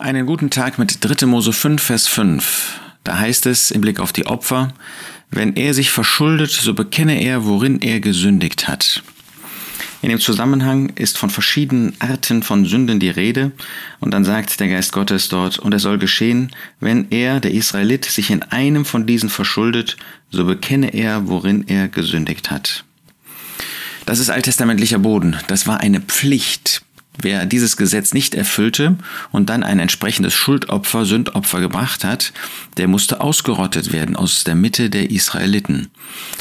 Einen guten Tag mit 3. Mose 5, Vers 5. Da heißt es im Blick auf die Opfer, wenn er sich verschuldet, so bekenne er, worin er gesündigt hat. In dem Zusammenhang ist von verschiedenen Arten von Sünden die Rede, und dann sagt der Geist Gottes dort, und es soll geschehen, wenn er, der Israelit, sich in einem von diesen verschuldet, so bekenne er, worin er gesündigt hat. Das ist alttestamentlicher Boden, das war eine Pflicht, Wer dieses Gesetz nicht erfüllte und dann ein entsprechendes Schuldopfer, Sündopfer gebracht hat, der musste ausgerottet werden aus der Mitte der Israeliten.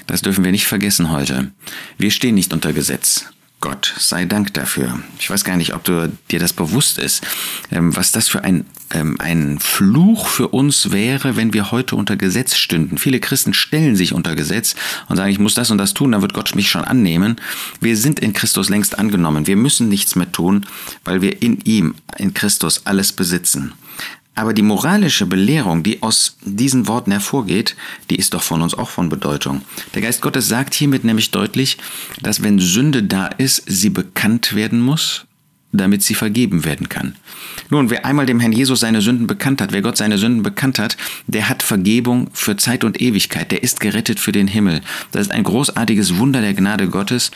Das dürfen wir nicht vergessen heute. Wir stehen nicht unter Gesetz. Gott sei Dank dafür. Ich weiß gar nicht, ob du dir das bewusst ist, ähm, was das für ein, ähm, ein Fluch für uns wäre, wenn wir heute unter Gesetz stünden. Viele Christen stellen sich unter Gesetz und sagen, ich muss das und das tun, dann wird Gott mich schon annehmen. Wir sind in Christus längst angenommen. Wir müssen nichts mehr tun, weil wir in ihm, in Christus, alles besitzen. Aber die moralische Belehrung, die aus diesen Worten hervorgeht, die ist doch von uns auch von Bedeutung. Der Geist Gottes sagt hiermit nämlich deutlich, dass wenn Sünde da ist, sie bekannt werden muss damit sie vergeben werden kann. Nun, wer einmal dem Herrn Jesus seine Sünden bekannt hat, wer Gott seine Sünden bekannt hat, der hat Vergebung für Zeit und Ewigkeit, der ist gerettet für den Himmel. Das ist ein großartiges Wunder der Gnade Gottes,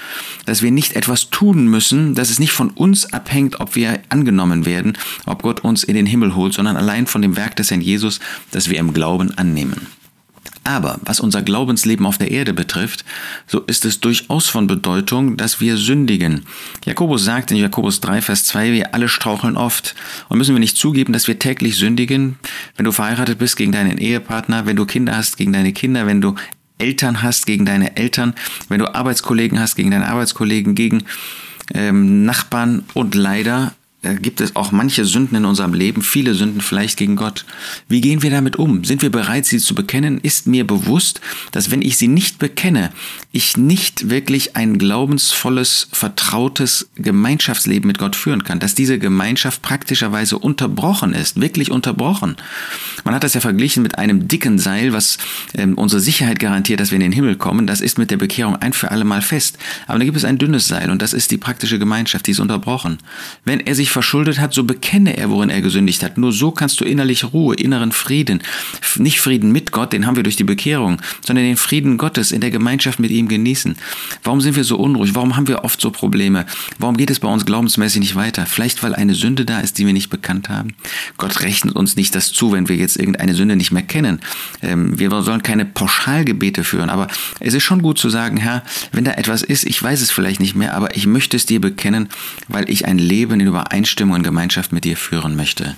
dass wir nicht etwas tun müssen, dass es nicht von uns abhängt, ob wir angenommen werden, ob Gott uns in den Himmel holt, sondern allein von dem Werk des Herrn Jesus, das wir im Glauben annehmen. Aber was unser Glaubensleben auf der Erde betrifft, so ist es durchaus von Bedeutung, dass wir sündigen. Jakobus sagt in Jakobus 3, Vers 2, wir alle straucheln oft. Und müssen wir nicht zugeben, dass wir täglich sündigen? Wenn du verheiratet bist gegen deinen Ehepartner, wenn du Kinder hast gegen deine Kinder, wenn du Eltern hast gegen deine Eltern, wenn du Arbeitskollegen hast gegen deine Arbeitskollegen, gegen ähm, Nachbarn und leider gibt es auch manche Sünden in unserem Leben, viele Sünden vielleicht gegen Gott. Wie gehen wir damit um? Sind wir bereit, sie zu bekennen? Ist mir bewusst, dass wenn ich sie nicht bekenne, ich nicht wirklich ein glaubensvolles, vertrautes Gemeinschaftsleben mit Gott führen kann, dass diese Gemeinschaft praktischerweise unterbrochen ist, wirklich unterbrochen. Man hat das ja verglichen mit einem dicken Seil, was ähm, unsere Sicherheit garantiert, dass wir in den Himmel kommen. Das ist mit der Bekehrung ein für alle Mal fest. Aber dann gibt es ein dünnes Seil und das ist die praktische Gemeinschaft, die ist unterbrochen. Wenn er sich verschuldet hat, so bekenne er, worin er gesündigt hat. Nur so kannst du innerlich Ruhe, inneren Frieden, nicht Frieden mit Gott, den haben wir durch die Bekehrung, sondern den Frieden Gottes in der Gemeinschaft mit ihm genießen. Warum sind wir so unruhig? Warum haben wir oft so Probleme? Warum geht es bei uns glaubensmäßig nicht weiter? Vielleicht, weil eine Sünde da ist, die wir nicht bekannt haben. Gott rechnet uns nicht das zu, wenn wir jetzt irgendeine Sünde nicht mehr kennen. Ähm, wir sollen keine Pauschalgebete führen, aber es ist schon gut zu sagen, Herr, wenn da etwas ist, ich weiß es vielleicht nicht mehr, aber ich möchte es dir bekennen, weil ich ein Leben in Übereinstimmung Übereinstimmung und Gemeinschaft mit dir führen möchte.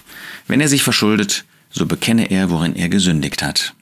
Wenn er sich verschuldet, so bekenne er, worin er gesündigt hat.